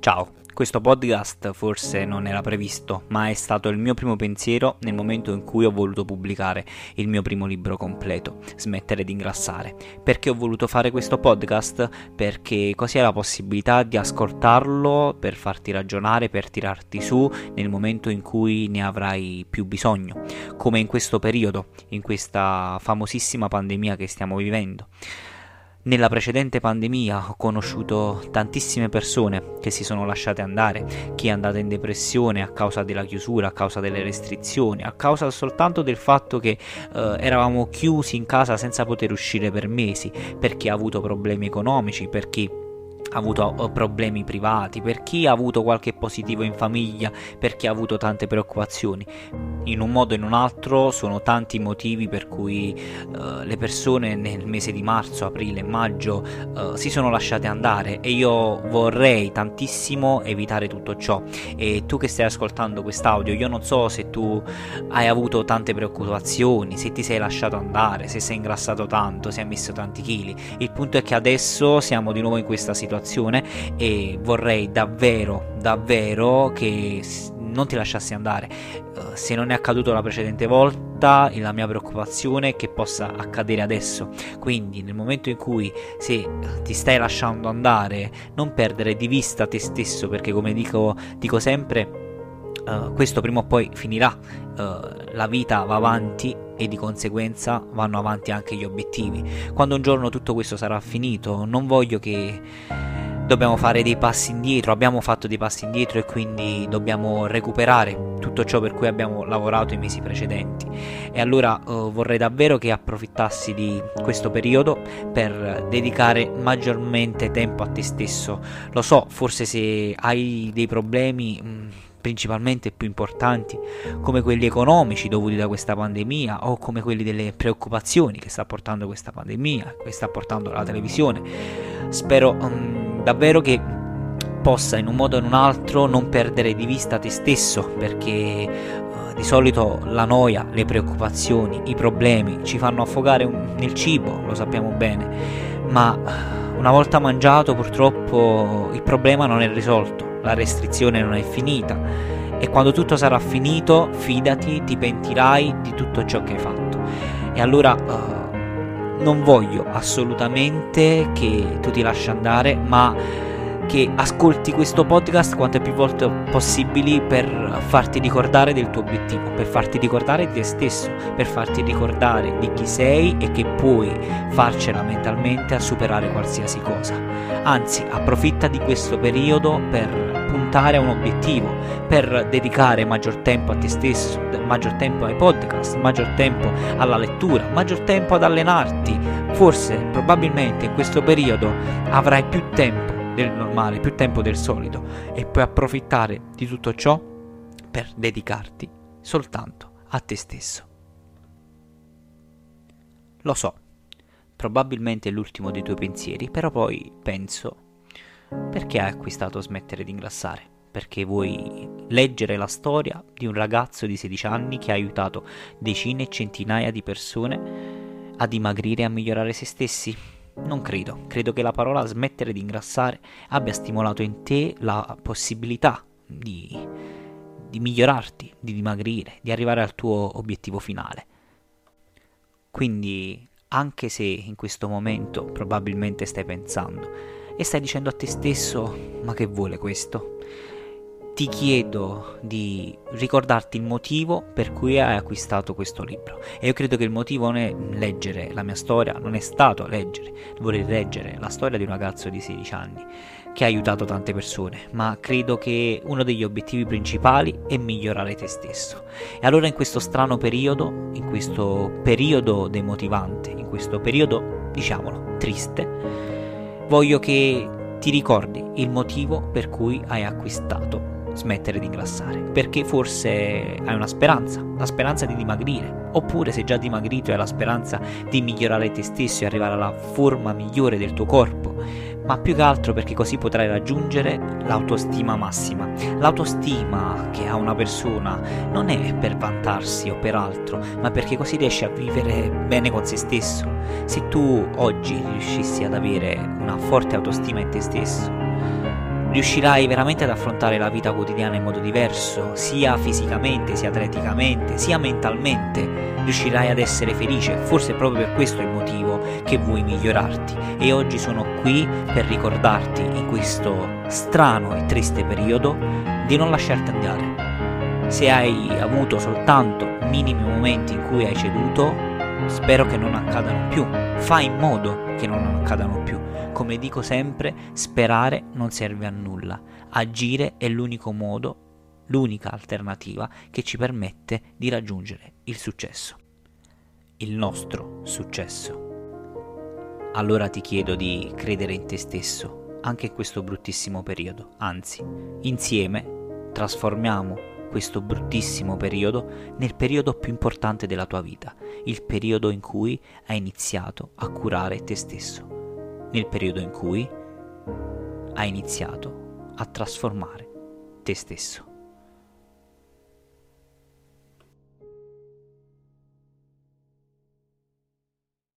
Ciao, questo podcast forse non era previsto, ma è stato il mio primo pensiero nel momento in cui ho voluto pubblicare il mio primo libro completo, Smettere di ingrassare. Perché ho voluto fare questo podcast? Perché così hai la possibilità di ascoltarlo per farti ragionare, per tirarti su nel momento in cui ne avrai più bisogno, come in questo periodo, in questa famosissima pandemia che stiamo vivendo. Nella precedente pandemia ho conosciuto tantissime persone che si sono lasciate andare, chi è andata in depressione a causa della chiusura, a causa delle restrizioni, a causa soltanto del fatto che eh, eravamo chiusi in casa senza poter uscire per mesi, per chi ha avuto problemi economici, per chi ha avuto eh, problemi privati, per chi ha avuto qualche positivo in famiglia, per chi ha avuto tante preoccupazioni. In un modo o in un altro sono tanti i motivi per cui uh, le persone nel mese di marzo, aprile, maggio uh, si sono lasciate andare e io vorrei tantissimo evitare tutto ciò. E tu che stai ascoltando quest'audio, io non so se tu hai avuto tante preoccupazioni, se ti sei lasciato andare, se sei ingrassato tanto, se hai messo tanti chili. Il punto è che adesso siamo di nuovo in questa situazione situazione e vorrei davvero, davvero che non ti lasciassi andare. Uh, se non è accaduto la precedente volta, la mia preoccupazione è che possa accadere adesso. Quindi, nel momento in cui se ti stai lasciando andare, non perdere di vista te stesso, perché come dico, dico sempre, uh, questo prima o poi finirà. Uh, la vita va avanti e di conseguenza vanno avanti anche gli obiettivi. Quando un giorno tutto questo sarà finito, non voglio che dobbiamo fare dei passi indietro, abbiamo fatto dei passi indietro e quindi dobbiamo recuperare tutto ciò per cui abbiamo lavorato i mesi precedenti. E allora uh, vorrei davvero che approfittassi di questo periodo per dedicare maggiormente tempo a te stesso. Lo so, forse se hai dei problemi... Mh, principalmente più importanti, come quelli economici dovuti da questa pandemia o come quelli delle preoccupazioni che sta portando questa pandemia, che sta portando la televisione. Spero um, davvero che possa in un modo o in un altro non perdere di vista te stesso perché uh, di solito la noia, le preoccupazioni, i problemi ci fanno affogare nel cibo, lo sappiamo bene, ma uh, una volta mangiato purtroppo il problema non è risolto la restrizione non è finita e quando tutto sarà finito, fidati, ti pentirai di tutto ciò che hai fatto. E allora uh, non voglio assolutamente che tu ti lasci andare, ma che ascolti questo podcast quante più volte possibili per farti ricordare del tuo obiettivo, per farti ricordare di te stesso, per farti ricordare di chi sei e che puoi farcela mentalmente a superare qualsiasi cosa. Anzi, approfitta di questo periodo per puntare a un obiettivo, per dedicare maggior tempo a te stesso, maggior tempo ai podcast, maggior tempo alla lettura, maggior tempo ad allenarti. Forse, probabilmente in questo periodo avrai più tempo del normale, più tempo del solito e puoi approfittare di tutto ciò per dedicarti soltanto a te stesso. Lo so, probabilmente è l'ultimo dei tuoi pensieri, però poi penso perché hai acquistato Smettere di ingrassare? Perché vuoi leggere la storia di un ragazzo di 16 anni che ha aiutato decine e centinaia di persone a dimagrire e a migliorare se stessi? Non credo, credo che la parola smettere di ingrassare abbia stimolato in te la possibilità di, di migliorarti, di dimagrire, di arrivare al tuo obiettivo finale. Quindi, anche se in questo momento probabilmente stai pensando e stai dicendo a te stesso, ma che vuole questo? Ti chiedo di ricordarti il motivo per cui hai acquistato questo libro. E io credo che il motivo non è leggere la mia storia, non è stato leggere, vorrei leggere la storia di un ragazzo di 16 anni che ha aiutato tante persone, ma credo che uno degli obiettivi principali è migliorare te stesso. E allora in questo strano periodo, in questo periodo demotivante, in questo periodo, diciamolo, triste, voglio che ti ricordi il motivo per cui hai acquistato smettere di ingrassare, perché forse hai una speranza, la speranza di dimagrire, oppure se già dimagrito hai la speranza di migliorare te stesso e arrivare alla forma migliore del tuo corpo, ma più che altro perché così potrai raggiungere l'autostima massima. L'autostima che ha una persona non è per vantarsi o per altro, ma perché così riesce a vivere bene con se stesso. Se tu oggi riuscissi ad avere una forte autostima in te stesso, riuscirai veramente ad affrontare la vita quotidiana in modo diverso, sia fisicamente, sia atleticamente, sia mentalmente. Riuscirai ad essere felice, forse è proprio per questo il motivo che vuoi migliorarti. E oggi sono qui per ricordarti in questo strano e triste periodo di non lasciarti andare. Se hai avuto soltanto minimi momenti in cui hai ceduto, spero che non accadano più. Fai in modo che non accadano più. Come dico sempre, sperare non serve a nulla, agire è l'unico modo, l'unica alternativa che ci permette di raggiungere il successo, il nostro successo. Allora ti chiedo di credere in te stesso, anche in questo bruttissimo periodo, anzi, insieme trasformiamo questo bruttissimo periodo nel periodo più importante della tua vita, il periodo in cui hai iniziato a curare te stesso nel periodo in cui hai iniziato a trasformare te stesso.